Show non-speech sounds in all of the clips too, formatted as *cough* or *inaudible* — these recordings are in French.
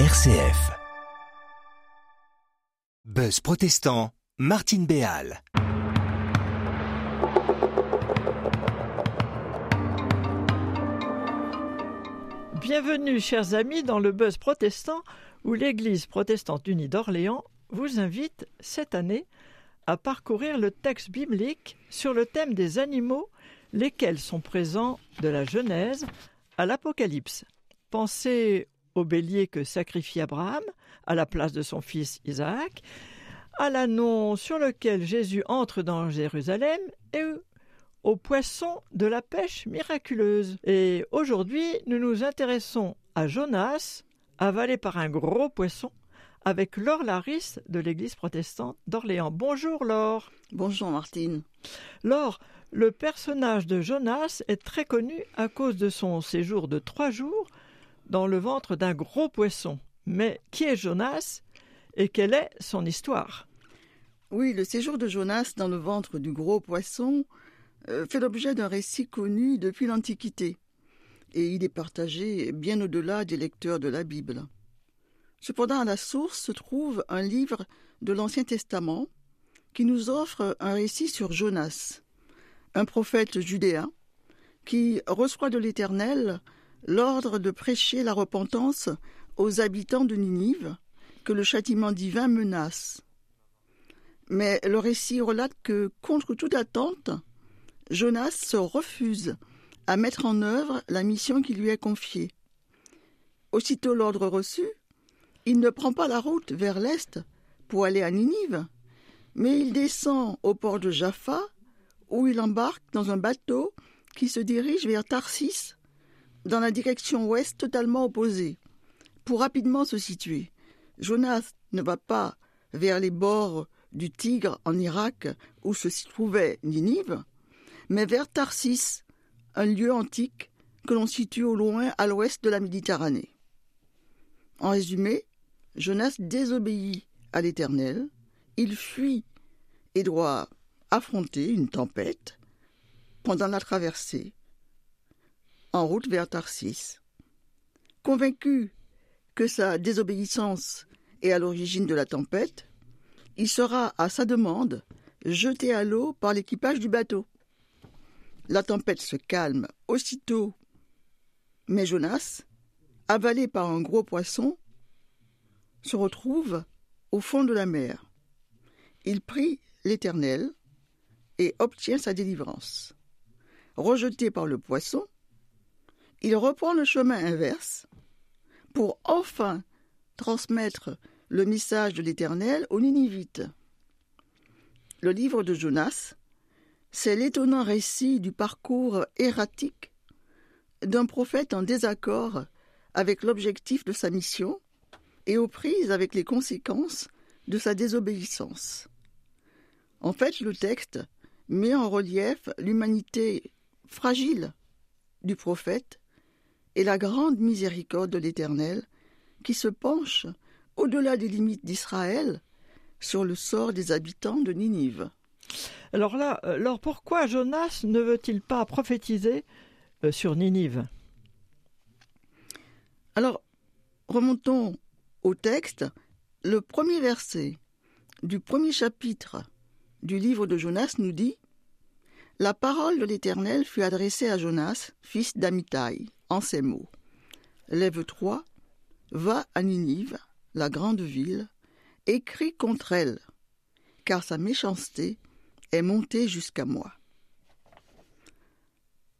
RCF. Buzz protestant, Martine Béal. Bienvenue, chers amis, dans le buzz protestant où l'Église protestante unie d'Orléans vous invite cette année à parcourir le texte biblique sur le thème des animaux, lesquels sont présents de la Genèse à l'Apocalypse. Pensez au bélier que sacrifie Abraham à la place de son fils Isaac, à l'annon sur lequel Jésus entre dans Jérusalem et au poisson de la pêche miraculeuse. Et aujourd'hui, nous nous intéressons à Jonas, avalé par un gros poisson, avec Laure Laris de l'Église protestante d'Orléans. Bonjour Laure. Bonjour Martine. Laure, le personnage de Jonas est très connu à cause de son séjour de trois jours dans le ventre d'un gros poisson. Mais qui est Jonas et quelle est son histoire? Oui, le séjour de Jonas dans le ventre du gros poisson euh, fait l'objet d'un récit connu depuis l'Antiquité, et il est partagé bien au-delà des lecteurs de la Bible. Cependant, à la source se trouve un livre de l'Ancien Testament qui nous offre un récit sur Jonas, un prophète judéen qui reçoit de l'Éternel l'ordre de prêcher la repentance aux habitants de Ninive que le châtiment divin menace. Mais le récit relate que, contre toute attente, Jonas se refuse à mettre en œuvre la mission qui lui est confiée. Aussitôt l'ordre reçu, il ne prend pas la route vers l'est pour aller à Ninive, mais il descend au port de Jaffa, où il embarque dans un bateau qui se dirige vers Tarsis, dans la direction ouest totalement opposée, pour rapidement se situer. Jonas ne va pas vers les bords du Tigre en Irak, où se trouvait Ninive, mais vers Tarsis, un lieu antique que l'on situe au loin à l'ouest de la Méditerranée. En résumé, Jonas désobéit à l'Éternel, il fuit et doit affronter une tempête pendant la traversée en route vers Tarsis. Convaincu que sa désobéissance est à l'origine de la tempête, il sera, à sa demande, jeté à l'eau par l'équipage du bateau. La tempête se calme aussitôt, mais Jonas, avalé par un gros poisson, se retrouve au fond de la mer. Il prie l'Éternel et obtient sa délivrance. Rejeté par le poisson, il reprend le chemin inverse pour enfin transmettre le message de l'Éternel aux Ninivites. Le livre de Jonas, c'est l'étonnant récit du parcours erratique d'un prophète en désaccord avec l'objectif de sa mission et aux prises avec les conséquences de sa désobéissance. En fait, le texte met en relief l'humanité fragile du prophète et la grande miséricorde de l'Éternel qui se penche au-delà des limites d'Israël sur le sort des habitants de Ninive. Alors là, euh, alors pourquoi Jonas ne veut-il pas prophétiser euh, sur Ninive? Alors, remontons au texte, le premier verset du premier chapitre du livre de Jonas nous dit La parole de l'Éternel fut adressée à Jonas, fils d'Amitai, en ces mots Lève-toi, va à Ninive, la grande ville, et crie contre elle, car sa méchanceté est montée jusqu'à moi.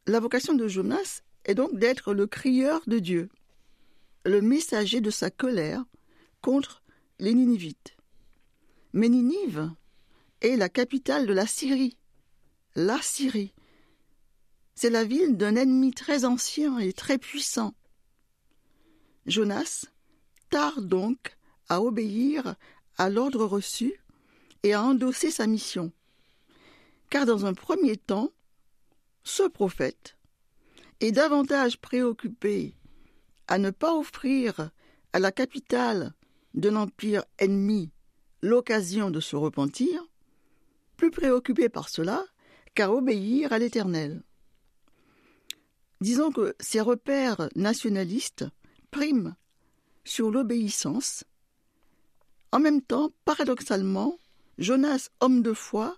La vocation de Jonas est donc d'être le crieur de Dieu, le messager de sa colère contre les Ninivites. Mais Ninive est la capitale de la Syrie. La Syrie. C'est la ville d'un ennemi très ancien et très puissant. Jonas tarde donc à obéir à l'ordre reçu et à endosser sa mission. Car dans un premier temps, ce prophète est davantage préoccupé à ne pas offrir à la capitale de l'empire ennemi l'occasion de se repentir, plus préoccupé par cela qu'à obéir à l'Éternel. Disons que ces repères nationalistes priment sur l'obéissance. En même temps, paradoxalement, Jonas, homme de foi,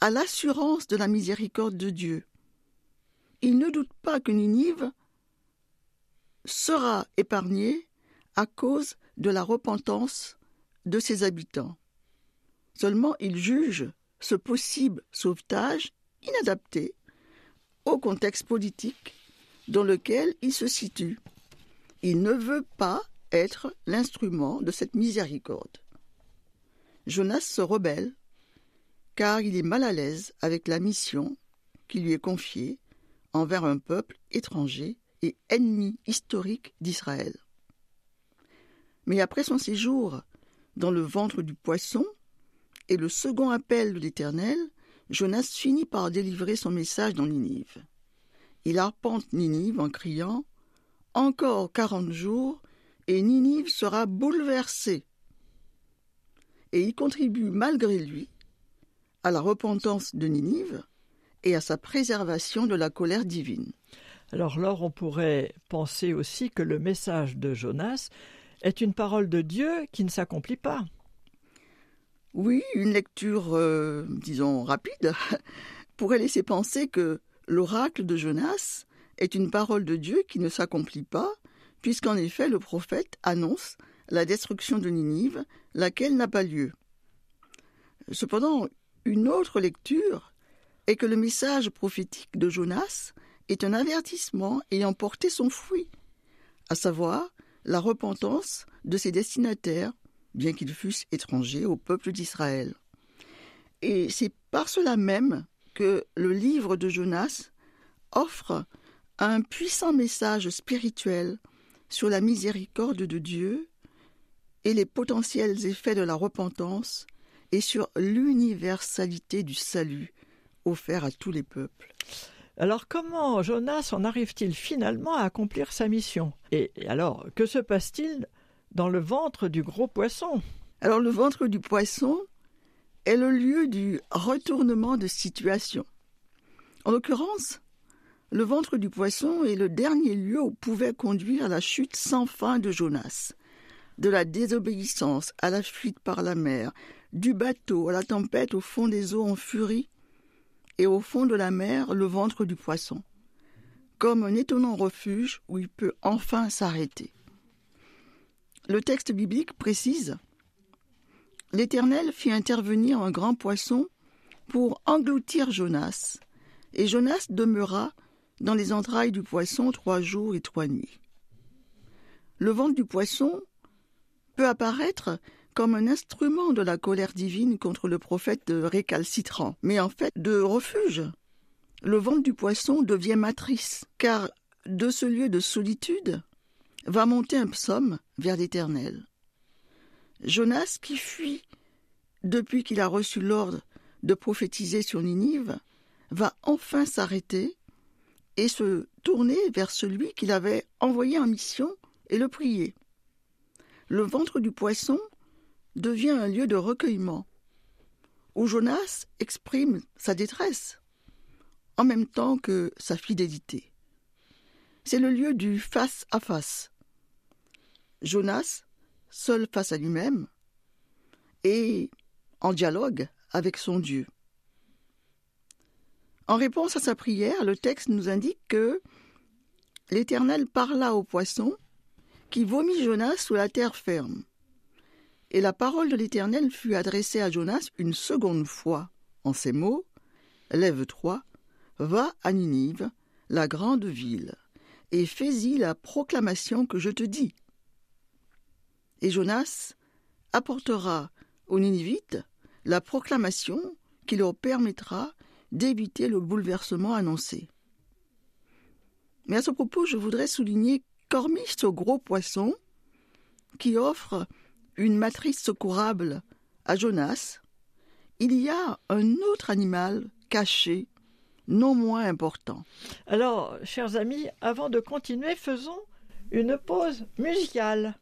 a l'assurance de la miséricorde de Dieu. Il ne doute pas que Ninive sera épargnée à cause de la repentance de ses habitants. Seulement il juge ce possible sauvetage inadapté au contexte politique dans lequel il se situe. Il ne veut pas être l'instrument de cette miséricorde. Jonas se rebelle car il est mal à l'aise avec la mission qui lui est confiée envers un peuple étranger et ennemi historique d'Israël. Mais après son séjour dans le ventre du poisson et le second appel de l'Éternel, Jonas finit par délivrer son message dans Ninive. Il arpente Ninive en criant Encore quarante jours, et Ninive sera bouleversée. Et il contribue malgré lui à la repentance de Ninive et à sa préservation de la colère divine. Alors là, on pourrait penser aussi que le message de Jonas est une parole de Dieu qui ne s'accomplit pas. Oui, une lecture, euh, disons, rapide *laughs* pourrait laisser penser que l'oracle de Jonas est une parole de Dieu qui ne s'accomplit pas, puisqu'en effet le prophète annonce la destruction de Ninive, laquelle n'a pas lieu. Cependant, une autre lecture est que le message prophétique de Jonas est un avertissement ayant porté son fruit, à savoir la repentance de ses destinataires, bien qu'ils fussent étrangers au peuple d'Israël. Et c'est par cela même que le livre de Jonas offre un puissant message spirituel sur la miséricorde de Dieu et les potentiels effets de la repentance et sur l'universalité du salut offert à tous les peuples. Alors comment Jonas en arrive-t-il finalement à accomplir sa mission? Et alors, que se passe-t-il? Dans le ventre du gros poisson Alors le ventre du poisson est le lieu du retournement de situation. En l'occurrence, le ventre du poisson est le dernier lieu où pouvait conduire la chute sans fin de Jonas. De la désobéissance à la fuite par la mer, du bateau à la tempête au fond des eaux en furie, et au fond de la mer le ventre du poisson, comme un étonnant refuge où il peut enfin s'arrêter. Le texte biblique précise L'Éternel fit intervenir un grand poisson pour engloutir Jonas, et Jonas demeura dans les entrailles du poisson trois jours et trois nuits. Le ventre du poisson peut apparaître comme un instrument de la colère divine contre le prophète récalcitrant, mais en fait de refuge. Le ventre du poisson devient matrice, car de ce lieu de solitude va monter un psaume vers l'Éternel. Jonas, qui fuit depuis qu'il a reçu l'ordre de prophétiser sur Ninive, va enfin s'arrêter et se tourner vers celui qu'il avait envoyé en mission et le prier. Le ventre du poisson devient un lieu de recueillement, où Jonas exprime sa détresse, en même temps que sa fidélité. C'est le lieu du face à face. Jonas, seul face à lui-même, et en dialogue avec son Dieu. En réponse à sa prière, le texte nous indique que l'Éternel parla au poisson qui vomit Jonas sous la terre ferme. Et la parole de l'Éternel fut adressée à Jonas une seconde fois, en ces mots Lève-toi, va à Ninive, la grande ville, et fais-y la proclamation que je te dis. Et Jonas apportera aux Ninivites la proclamation qui leur permettra d'éviter le bouleversement annoncé. Mais à ce propos, je voudrais souligner qu'hormis ce gros poisson qui offre une matrice secourable à Jonas, il y a un autre animal caché, non moins important. Alors, chers amis, avant de continuer, faisons une pause musicale.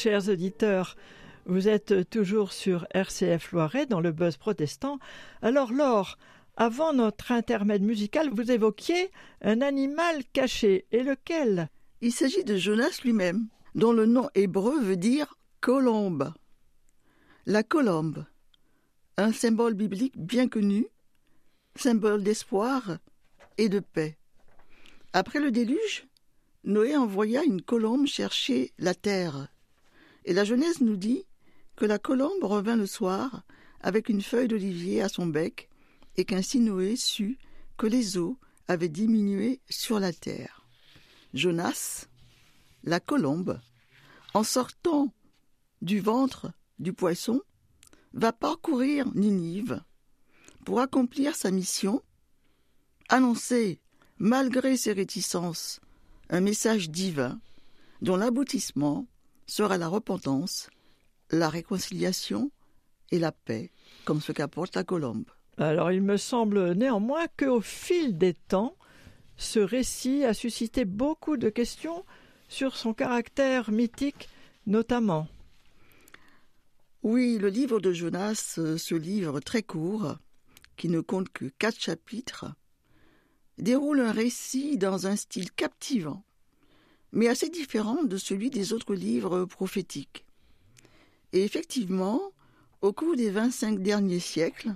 Chers auditeurs, vous êtes toujours sur RCF Loiret dans le buzz protestant. Alors Laure, avant notre intermède musical, vous évoquiez un animal caché. Et lequel? Il s'agit de Jonas lui-même, dont le nom hébreu veut dire colombe. La colombe, un symbole biblique bien connu, symbole d'espoir et de paix. Après le déluge, Noé envoya une colombe chercher la terre. Et la Genèse nous dit que la colombe revint le soir avec une feuille d'olivier à son bec, et qu'ainsi Noé sut que les eaux avaient diminué sur la terre. Jonas, la colombe, en sortant du ventre du poisson, va parcourir Ninive pour accomplir sa mission, annoncer, malgré ses réticences, un message divin dont l'aboutissement sera la repentance, la réconciliation et la paix, comme ce qu'apporte la colombe. Alors il me semble néanmoins qu'au fil des temps, ce récit a suscité beaucoup de questions sur son caractère mythique notamment. Oui, le livre de Jonas, euh, ce livre très court, qui ne compte que quatre chapitres, déroule un récit dans un style captivant, mais assez différent de celui des autres livres prophétiques. Et effectivement, au cours des 25 derniers siècles,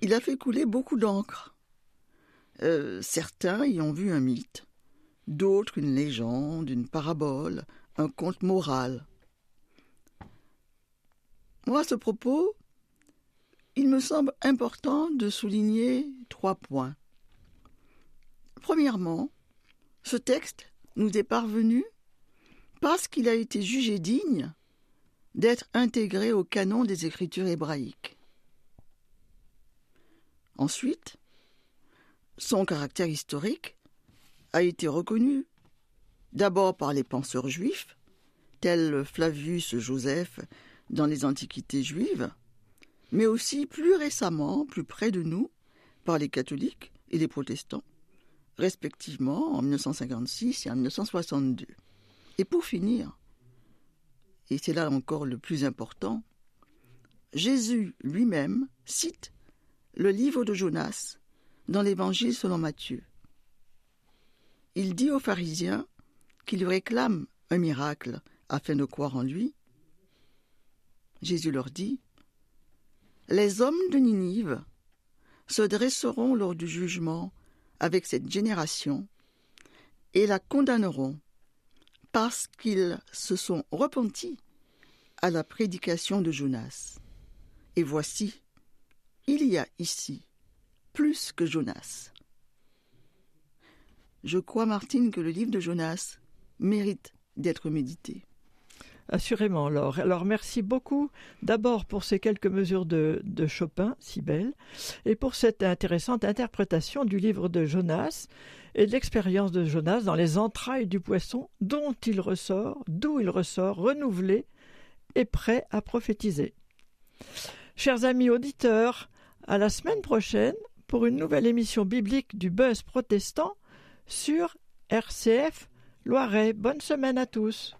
il a fait couler beaucoup d'encre. Euh, certains y ont vu un mythe, d'autres une légende, une parabole, un conte moral. Moi, à ce propos, il me semble important de souligner trois points. Premièrement, ce texte nous est parvenu parce qu'il a été jugé digne d'être intégré au canon des écritures hébraïques. Ensuite, son caractère historique a été reconnu d'abord par les penseurs juifs, tels Flavius Joseph dans les Antiquités juives, mais aussi plus récemment, plus près de nous, par les catholiques et les protestants, respectivement en 1956 et en 1962. Et pour finir, et c'est là encore le plus important, Jésus lui-même cite le livre de Jonas dans l'Évangile selon Matthieu. Il dit aux pharisiens qui lui réclament un miracle afin de croire en lui. Jésus leur dit Les hommes de Ninive se dresseront lors du jugement avec cette génération et la condamneront parce qu'ils se sont repentis à la prédication de Jonas. Et voici, il y a ici plus que Jonas. Je crois, Martine, que le livre de Jonas mérite d'être médité. Assurément, Laure. Alors merci beaucoup d'abord pour ces quelques mesures de, de, Chopin, si belles, et pour cette intéressante interprétation du livre de Jonas et de l'expérience de Jonas dans les entrailles du poisson dont il ressort, d'où il ressort, renouvelé et prêt à prophétiser. Chers amis auditeurs, à la semaine prochaine pour une nouvelle émission biblique du Buzz protestant sur RCF Loiret. Bonne semaine à tous.